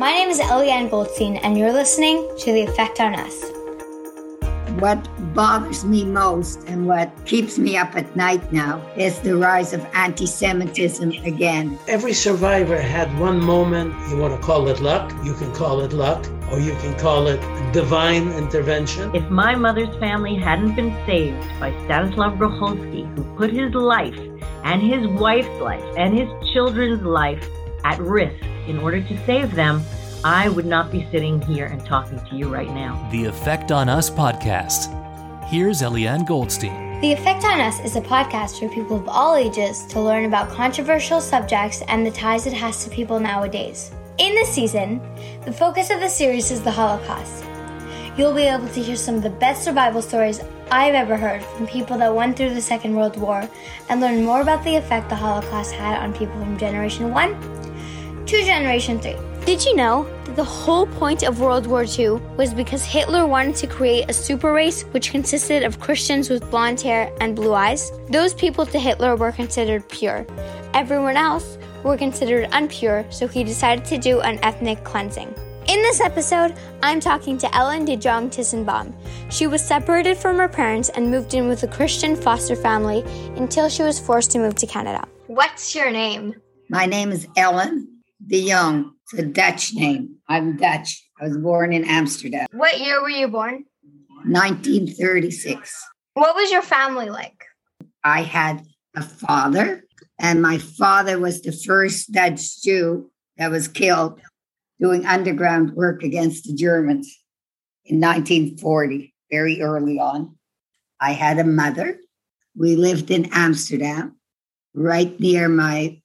My name is Eliane Goldstein, and you're listening to The Effect on Us. What bothers me most and what keeps me up at night now is the rise of anti Semitism again. Every survivor had one moment. You want to call it luck, you can call it luck, or you can call it divine intervention. If my mother's family hadn't been saved by Stanislav Grochowski, who put his life and his wife's life and his children's life at risk in order to save them, I would not be sitting here and talking to you right now. The Effect on Us podcast. Here's Eliane Goldstein. The Effect on Us is a podcast for people of all ages to learn about controversial subjects and the ties it has to people nowadays. In this season, the focus of the series is the Holocaust. You'll be able to hear some of the best survival stories I've ever heard from people that went through the Second World War and learn more about the effect the Holocaust had on people from Generation 1 to Generation 3. Did you know that the whole point of World War II was because Hitler wanted to create a super race which consisted of Christians with blonde hair and blue eyes? Those people to Hitler were considered pure. Everyone else were considered unpure, so he decided to do an ethnic cleansing. In this episode, I'm talking to Ellen de Jonge Tissenbaum. She was separated from her parents and moved in with a Christian foster family until she was forced to move to Canada. What's your name? My name is Ellen de Jonge. It's a Dutch name. I'm Dutch. I was born in Amsterdam. What year were you born? 1936. What was your family like? I had a father, and my father was the first Dutch Jew that was killed doing underground work against the Germans in 1940, very early on. I had a mother. We lived in Amsterdam, right near my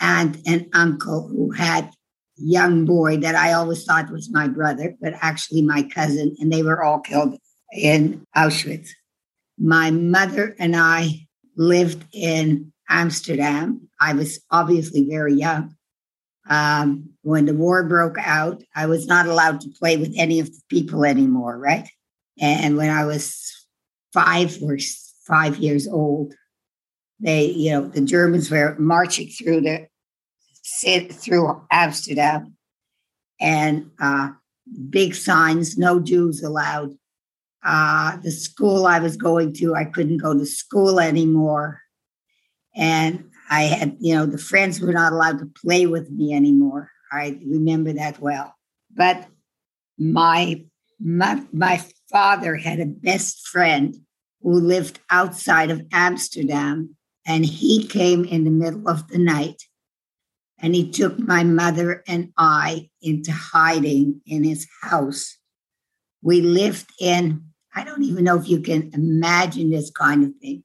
aunt and uncle who had young boy that I always thought was my brother, but actually my cousin, and they were all killed in Auschwitz. My mother and I lived in Amsterdam. I was obviously very young. Um, when the war broke out, I was not allowed to play with any of the people anymore, right? And when I was five or five years old, they, you know, the Germans were marching through the through Amsterdam and uh, big signs, no Jews allowed. Uh, the school I was going to, I couldn't go to school anymore. And I had, you know, the friends were not allowed to play with me anymore. I remember that well. But my, my, my father had a best friend who lived outside of Amsterdam, and he came in the middle of the night and he took my mother and I into hiding in his house. We lived in, I don't even know if you can imagine this kind of thing.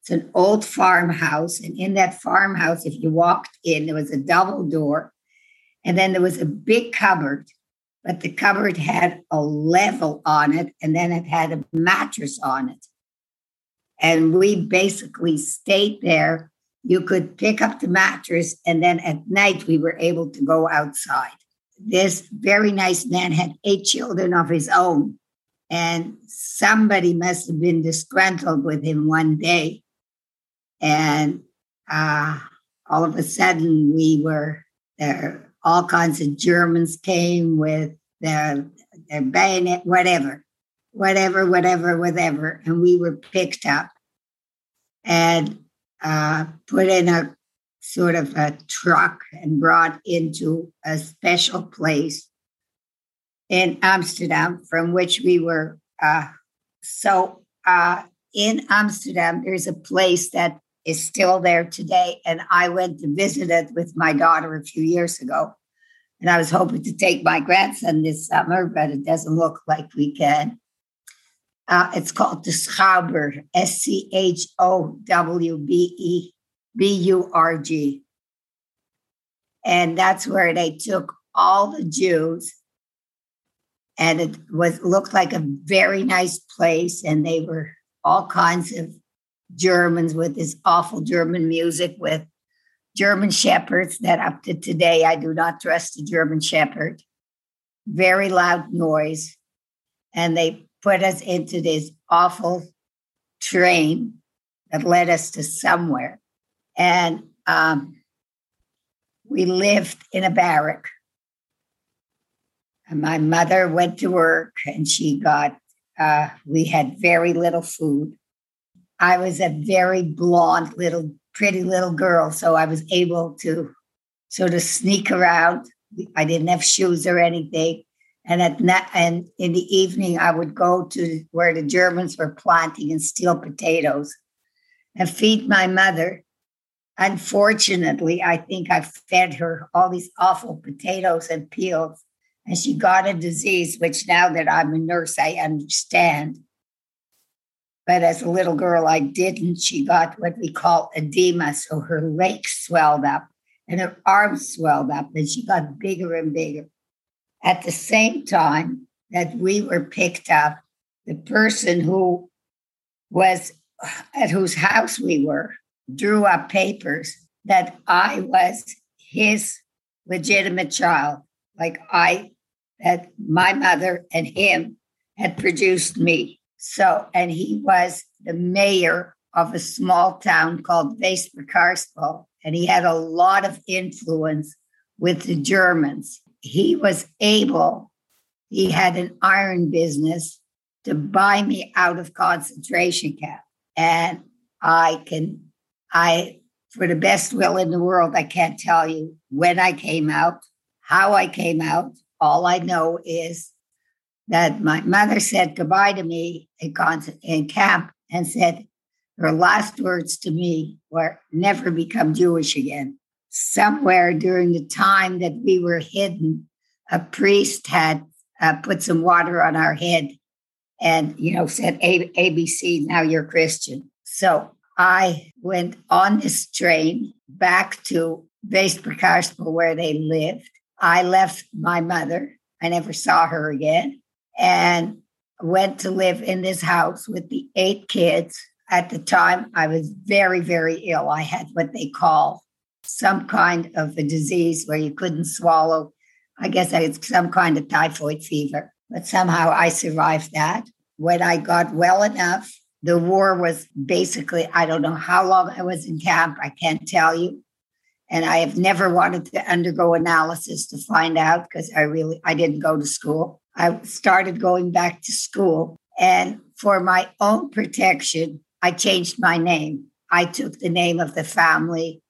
It's an old farmhouse. And in that farmhouse, if you walked in, there was a double door. And then there was a big cupboard, but the cupboard had a level on it. And then it had a mattress on it. And we basically stayed there you could pick up the mattress, and then at night we were able to go outside. This very nice man had eight children of his own, and somebody must have been disgruntled with him one day. And uh, all of a sudden, we were there. All kinds of Germans came with their, their bayonet, whatever, whatever, whatever, whatever. And we were picked up. And uh, put in a sort of a truck and brought into a special place in Amsterdam from which we were. Uh, so uh, in Amsterdam, there's a place that is still there today. And I went to visit it with my daughter a few years ago. And I was hoping to take my grandson this summer, but it doesn't look like we can. Uh, it's called the Schouwburg, S C H O W B E B U R G. And that's where they took all the Jews. And it was looked like a very nice place. And they were all kinds of Germans with this awful German music with German shepherds that up to today I do not trust a German shepherd. Very loud noise. And they put us into this awful train that led us to somewhere. And um, we lived in a barrack. my mother went to work and she got, uh, we had very little food. I was a very blonde little, pretty little girl. So I was able to sort of sneak around. I didn't have shoes or anything. And at night, and in the evening, I would go to where the Germans were planting and steal potatoes and feed my mother. Unfortunately, I think I fed her all these awful potatoes and peels, and she got a disease, which now that I'm a nurse, I understand. But as a little girl, I didn't. She got what we call edema. So her legs swelled up and her arms swelled up, and she got bigger and bigger. At the same time that we were picked up, the person who was at whose house we were drew up papers that I was his legitimate child. Like I, that my mother and him had produced me. So, and he was the mayor of a small town called Weesperkarspel, and he had a lot of influence with the Germans. He was able, he had an iron business to buy me out of concentration camp. And I can, I, for the best will in the world, I can't tell you when I came out, how I came out. All I know is that my mother said goodbye to me in, camp and said her last words to me were never become Jewish again. Somewhere during the time that we were hidden, a priest had uh, put some water on our head and you know said abc now you're christian. So i went on this train back to Weesperkarspel where they lived. I left my mother. I never saw her again and went to live in this house with the eight kids. At the time i was very very ill. I had what they call some kind of a disease where you couldn't swallow i guess i had some kind of typhoid fever but somehow I survived that. When I got well enough, the war was basically, I don't know how long I was in camp, I can't tell you. And I have never wanted to undergo analysis to find out because I really I didn't go to school. I started going back to school. And for my own protection, I changed my name. I took the name of the family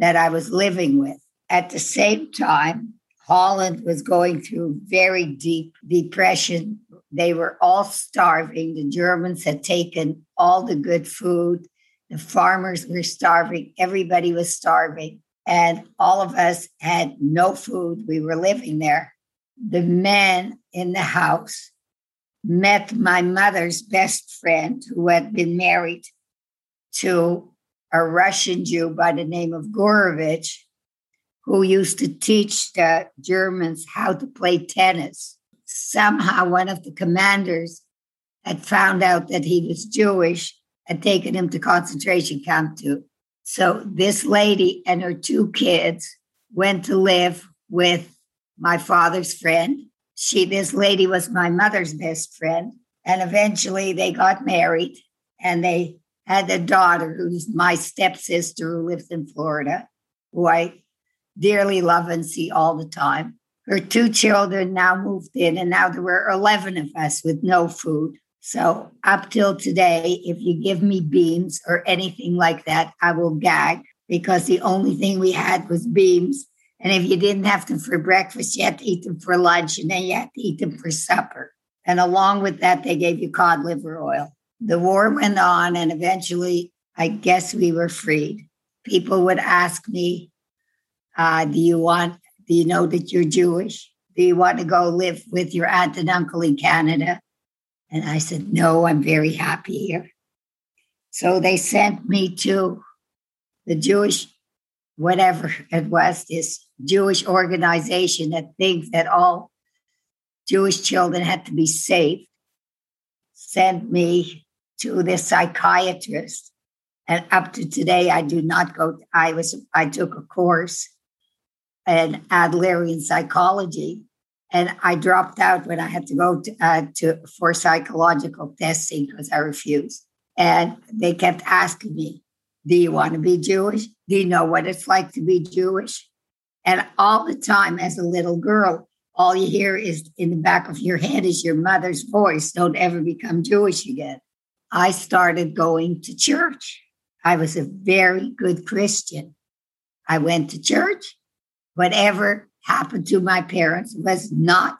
that I was living with. At the same time, Holland was going through very deep depression. They were all starving. The Germans had taken all the good food. The farmers were starving. Everybody was starving. And all of us had no food. We were living there. The men in the house met my mother's best friend who had been married to a Russian Jew by the name of Gorovich who used to teach the Germans how to play tennis. Somehow, one of the commanders had found out that he was Jewish and taken him to concentration camp too. So this lady and her two kids went to live with my father's friend. She, this lady was my mother's best friend. And eventually they got married and they had a daughter who's my stepsister who lives in Florida, who I dearly love and see all the time. Her two children now moved in, and now there were 11 of us with no food. So, up till today, if you give me beans or anything like that, I will gag because the only thing we had was beans. And if you didn't have them for breakfast, you had to eat them for lunch, and then you had to eat them for supper. And along with that, they gave you cod liver oil. The war went on, and eventually, I guess we were freed. People would ask me, uh, do you want, do you know that you're Jewish? Do you want to go live with your aunt and uncle in Canada? And I said, no, I'm very happy here. So they sent me to the Jewish, whatever it was, this Jewish organization that thinks that all Jewish children had to be saved, sent me to the psychiatrist. And up to today, I do not go. I was I took a course in Adlerian psychology. And I dropped out when I had to go to, uh, to for psychological testing because I refused. And they kept asking me, "Do you want to be Jewish? Do you know what it's like to be Jewish?" And all the time, as a little girl, all you hear is in the back of your head is your mother's voice. Don't ever become Jewish again. I started going to church. I was a very good Christian. I went to church. Whatever happened to my parents was not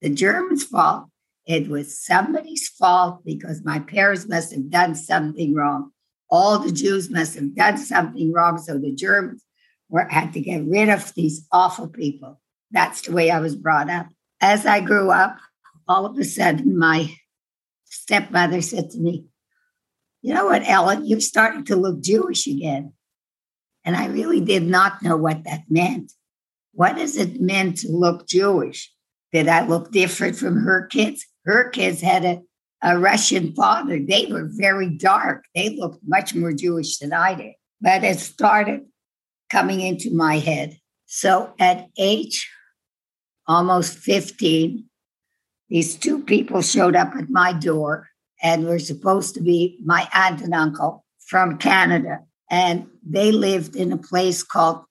the Germans' fault. It was somebody's fault because my parents must have done something wrong. All the Jews must have done something wrong. So the Germans were, had to get rid of these awful people. That's the way I was brought up. As I grew up, all of a sudden, my stepmother said to me, You know what, Ellen, you're starting to look Jewish again. And I really did not know what that meant. What does it mean to look Jewish? Did I look different from her kids? Her kids had a, a Russian father. They were very dark. They looked much more Jewish than I did. But it started coming into my head. So at age almost 15, these two people showed up at my door and were supposed to be my aunt and uncle from Canada. And they lived in a place called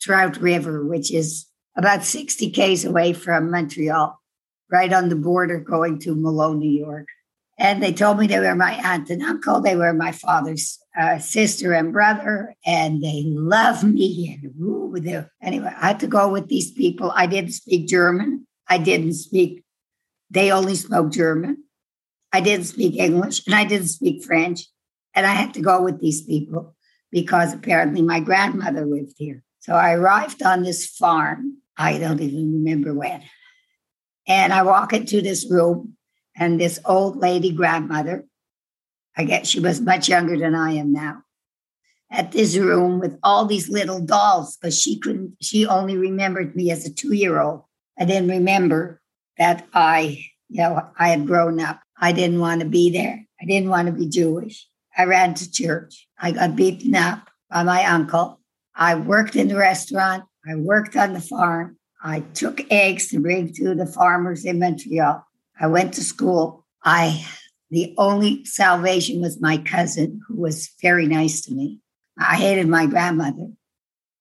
Trout River, which is about 60 Ks away from Montreal, right on the border going to Malone, New York. And they told me they were my aunt and uncle. They were my father's uh, sister and brother, and they love me. And ooh, anyway, I had to go with these people. I didn't speak German. I didn't speak, they only spoke German. I didn't speak English and I didn't speak French. And I had to go with these people because apparently my grandmother lived here. So I arrived on this farm. I don't even remember when. And I walk into this room, and this old lady grandmother, I guess she was much younger than I am now, at this room with all these little dolls, because she couldn't, she only remembered me as a two year old. I didn't remember that I, you know, I had grown up. I didn't want to be there. I didn't want to be Jewish. I ran to church. I got beaten up by my uncle. I worked in the restaurant. I worked on the farm. I took eggs to bring to the farmers in Montreal. I went to school. I the only salvation was my cousin, who was very nice to me. I hated my grandmother,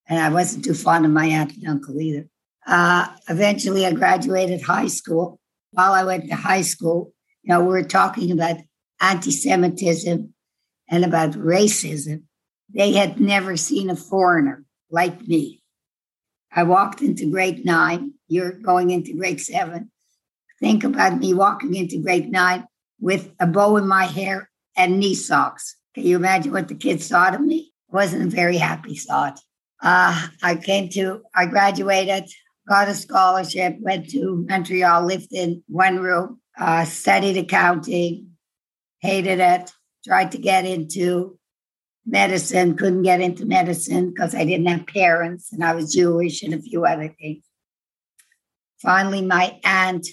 and I wasn't too fond of my aunt and uncle either. Uh, eventually, I graduated high school. While I went to high school, you know, we're talking about anti-Semitism and about racism. They had never seen a foreigner like me. I walked into grade nine. You're going into grade seven. Think about me walking into grade nine with a bow in my hair and knee socks. Can you imagine what the kids thought of me? Wasn't a very happy thought. Uh, I came to, I graduated, got a scholarship, went to Montreal, lived in one room, uh, studied accounting, hated it, tried to get into medicine, couldn't get into medicine because I didn't have parents and I was Jewish and a few other things. Finally, my aunt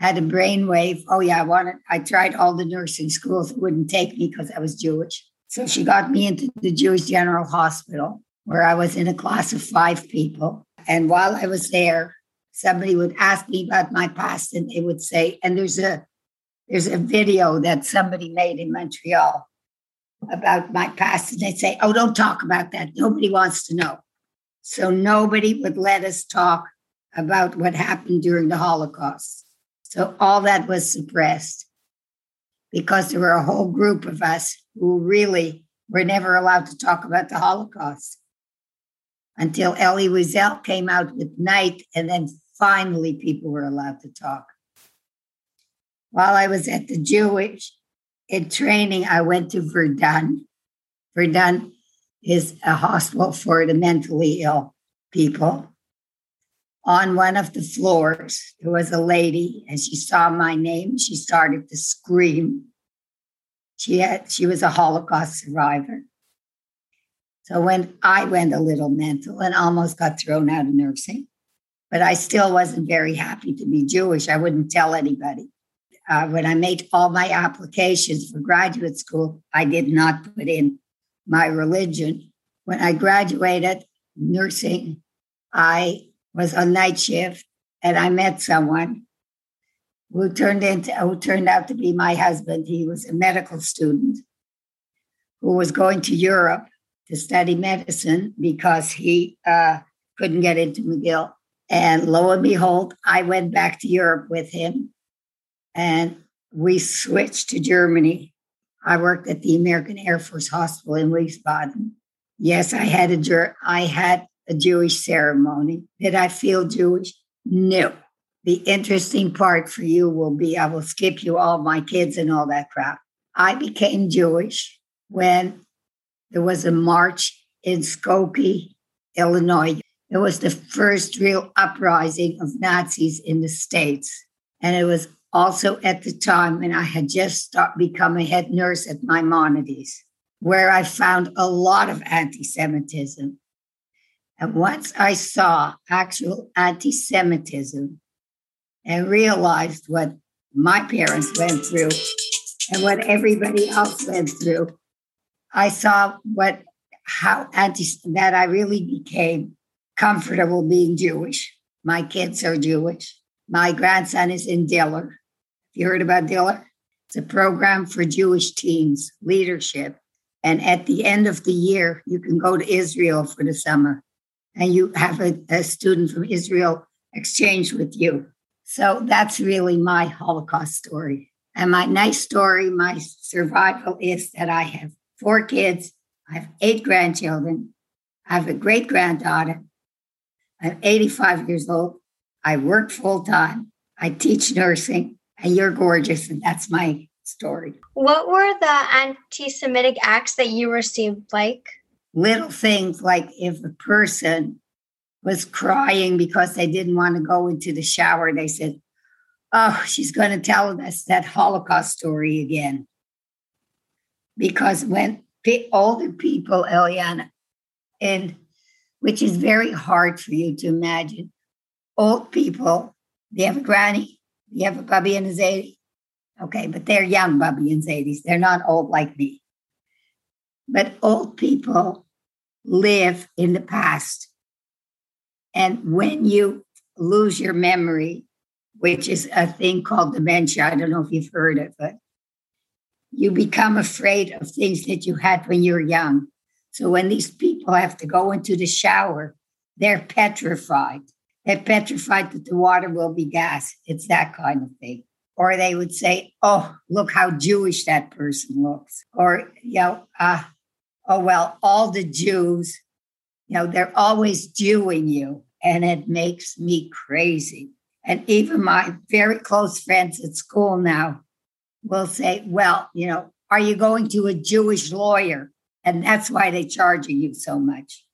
had a brainwave. Oh, yeah, I wanted, I tried all the nursing schools, it wouldn't take me because I was Jewish. So she got me into the Jewish General Hospital, where I was in a class of five people. And while I was there, somebody would ask me about my past, and they would say, and there's a there's a video that somebody made in Montreal about my past, and they'd say, Oh, don't talk about that. Nobody wants to know. So nobody would let us talk about what happened during the Holocaust. So all that was suppressed because there were a whole group of us who really were never allowed to talk about the Holocaust until Elie Wiesel came out with Night, and then finally people were allowed to talk. While I was at the Jewish in training, I went to Verdun. Verdun is a hospital for the mentally ill people. On one of the floors, there was a lady, and she saw my name. She started to scream. She had she was a Holocaust survivor. So when I went a little mental and almost got thrown out of nursing, but I still wasn't very happy to be Jewish. I wouldn't tell anybody uh, when I made all my applications for graduate school, I did not put in my religion. When I graduated nursing, I was on night shift and I met someone who turned into who turned out to be my husband. He was a medical student who was going to Europe to study medicine because he uh, couldn't get into McGill. And lo and behold, I went back to Europe with him and we switched to Germany. I worked at the American Air Force Hospital in Wiesbaden. Yes, I had a I had a Jewish ceremony. Did I feel Jewish? No. The interesting part for you will be I will skip you all my kids and all that crap. I became Jewish when there was a march in Skokie, Illinois. It was the first real uprising of Nazis in the States. And it was also at the time when I had just start, become a head nurse at Maimonides, where I found a lot of anti Semitism. And once I saw actual anti Semitism and realized what my parents went through and what everybody else went through, I saw what how anti that I really became comfortable being Jewish. My kids are Jewish. My grandson is in Diller. You heard about Diller? It's a program for Jewish teens, leadership. And at the end of the year, you can go to Israel for the summer and you have a, a student from Israel exchange with you. So that's really my Holocaust story. And my nice story, my survival is that I have four kids, I have eight grandchildren, I have a great granddaughter, I'm 85 years old, I work full time, I teach nursing, and you're gorgeous. And that's my story. What were the anti Semitic acts that you received like? Little things like if a person was crying because they didn't want to go into the shower. They said, Oh, she's going to tell us that Holocaust story again. Because when older people, Eliana, and which is very hard for you to imagine, old people, they have a granny, they have a bubby and a zadie. Okay, but they're young bubby and zadies. They're not old like me. But old people live in the past and when you lose your memory, which is a thing called dementia, I don't know if you've heard of it, you become afraid of things that you had when you were young. So when these people have to go into the shower, they're petrified. They're petrified that the water will be gas. It's that kind of thing. Or they would say, Oh, look how Jewish that person looks. Or, you know, uh, oh, well, all the Jews you know, they're always Jewing you, and it makes me crazy. And even my very close friends at school now will say, Well, you know, are you going to a Jewish lawyer? And that's why they're charging you so much.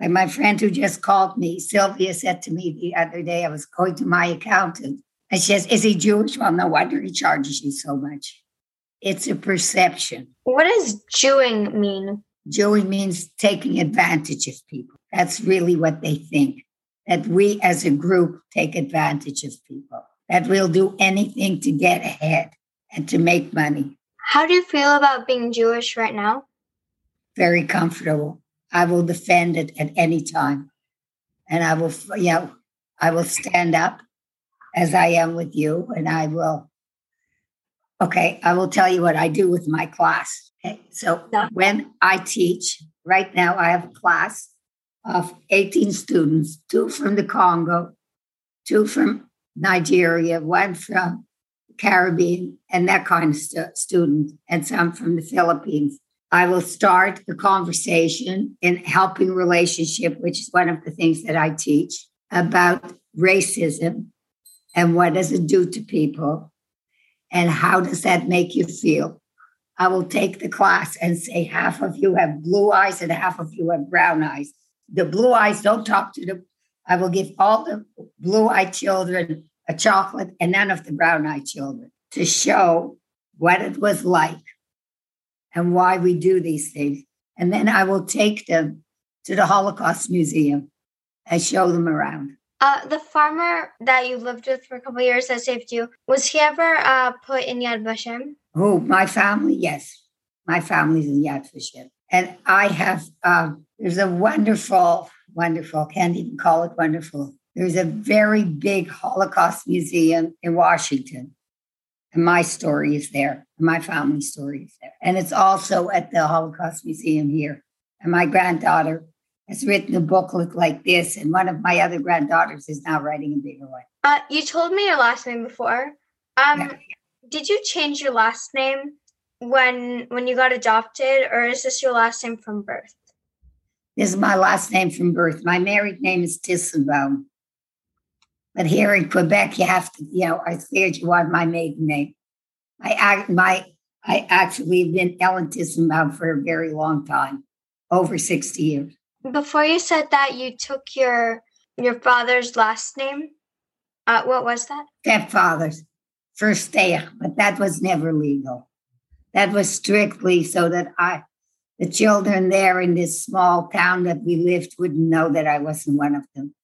Like my friend who just called me, Sylvia said to me the other day, I was going to my accountant, and she says, Is he Jewish? Well, no wonder he charges you so much. It's a perception. What does Jewing mean? Jewing means taking advantage of people. That's really what they think. That we as a group take advantage of people, that we'll do anything to get ahead and to make money. How do you feel about being Jewish right now? Very comfortable. I will defend it at any time. And I will, you know, I will stand up as I am with you, and I will. Okay, I will tell you what I do with my class. Okay, so when I teach, right now I have a class of 18 students, two from the Congo, two from Nigeria, one from the Caribbean, and that kind of stu- student, and some from the Philippines. I will start the conversation in helping relationship, which is one of the things that I teach about racism and what does it do to people and how does that make you feel I will take the class and say half of you have blue eyes and half of you have brown eyes. The blue eyes don't talk to the. I will give all the blue eyed children a chocolate and none of the brown eyed children to show what it was like and why we do these things. And then I will take them to the Holocaust Museum and show them around. Uh, the farmer that you lived with for a couple years that saved you, was he ever uh, put in Yad Vashem? Oh, my family, yes. My family's in Yad Vashem. And I have, um, there's a wonderful, wonderful, can't even call it wonderful. There's a very big Holocaust museum in Washington. And my story is there. My family story is there. And it's also at the Holocaust Museum here. And my granddaughter has written a booklet like this, and one of my other granddaughters is now writing a bigger one. Uh, you told me your last name before. Um, yeah. Did you change your last name when when you got adopted, or is this your last name from birth? This is my last name from birth. My married name is Tissenbaum. But here in Quebec, you have to, you know, I figured you want my maiden name. I my I actually been Ellen Tissenbaum for a very long time, over 60 years. Before you said that you took your your father's last name, uh, what was that? Stepfather's first day, but that was never legal. That was strictly so that I, the children there in this small town that we lived, wouldn't know that I wasn't one of them.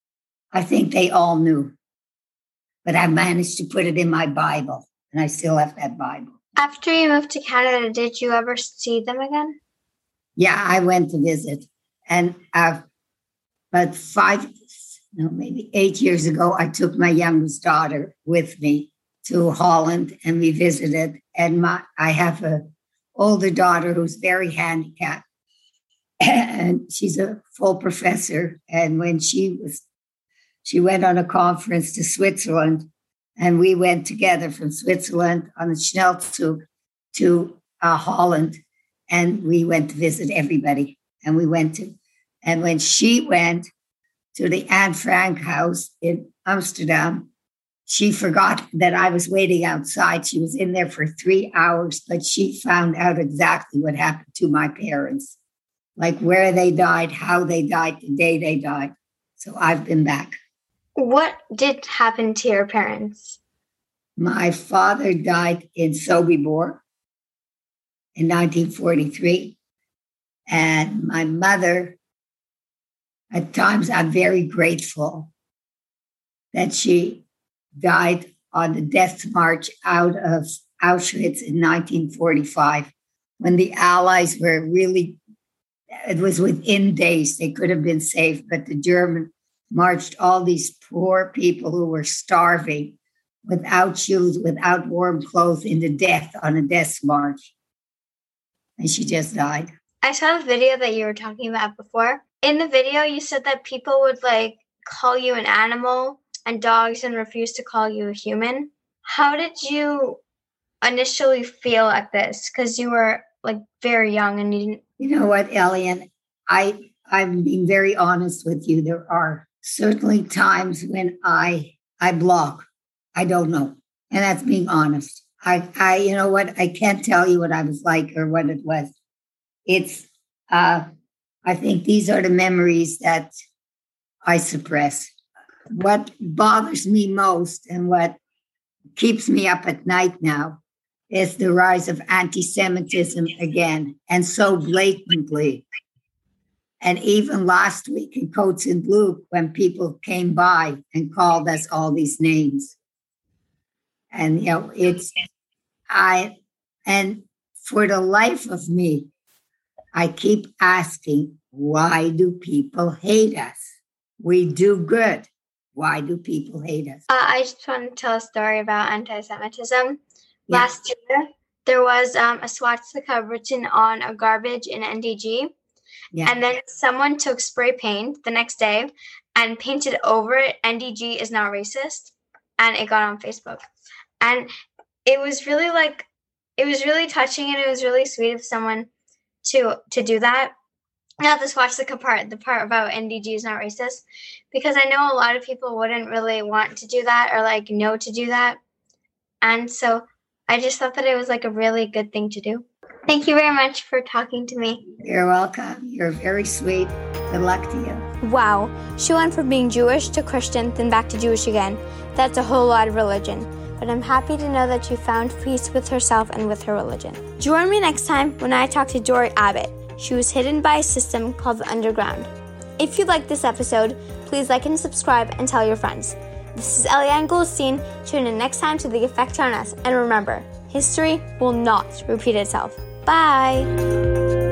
I think they all knew, but I managed to put it in my Bible, and I still have that Bible. After you moved to Canada, did you ever see them again? Yeah, I went to visit, and uh, but five, no, maybe eight years ago, I took my youngest daughter with me to Holland, and we visited. And my, I have a older daughter who's very handicapped, and she's a full professor. And when she was, she went on a conference to Switzerland, and we went together from Switzerland on the Schnellzug to uh, Holland, and we went to visit everybody. And we went to, and when she went to the Anne Frank house in Amsterdam, she forgot that I was waiting outside. She was in there for three hours, but she found out exactly what happened to my parents, like where they died, how they died, the day they died. So I've been back. What did happen to your parents? My father died in Sobibor in 1943. And my mother, at times, I'm very grateful that she died on the death march out of Auschwitz in 1945 when the Allies were really, it was within days, they could have been saved, but the German marched all these poor people who were starving without shoes, without warm clothes into death on a death march. And she just died. I saw the video that you were talking about before. In the video, you said that people would like call you an animal and dogs and refuse to call you a human. How did you initially feel at this? Because you were like very young and you didn't. You know what, Elian? I I'm being very honest with you. There are certainly times when I I block. I don't know. And that's being honest. I I you know what? I can't tell you what I was like or what it was. It's uh I think these are the memories that I suppress. What bothers me most and what keeps me up at night now is the rise of anti Semitism again, and so blatantly. And even last week in Côte Saint-Luc, when people came by and called us all these names. And, you know, it's, I, and for the life of me, I keep asking, why do people hate us? We do good. Why do people hate us? Uh, I just want to tell a story about anti Semitism. Yeah. Last year, there was um, a swastika written on a garbage in NDG. Yeah. And then someone took spray paint the next day and painted over it. NDG is now racist. And it got on Facebook. And it was really like, it was really touching and it was really sweet of someone to to do that not this watch the part, the part about NDG is not racist, because I know a lot of people wouldn't really want to do that or like know to do that. And so I just thought that it was like a really good thing to do. Thank you very much for talking to me. You're welcome. You're very sweet. Good luck to you. Wow. She went from being Jewish to Christian, then back to Jewish again. That's a whole lot of religion. But I'm happy to know that she found peace with herself and with her religion. Join me next time when I talk to Dory Abbott. She was hidden by a system called the Underground. If you liked this episode, please like and subscribe and tell your friends. This is Eliane Goldstein. Tune in next time to The Effect on Us. And remember, history will not repeat itself. Bye.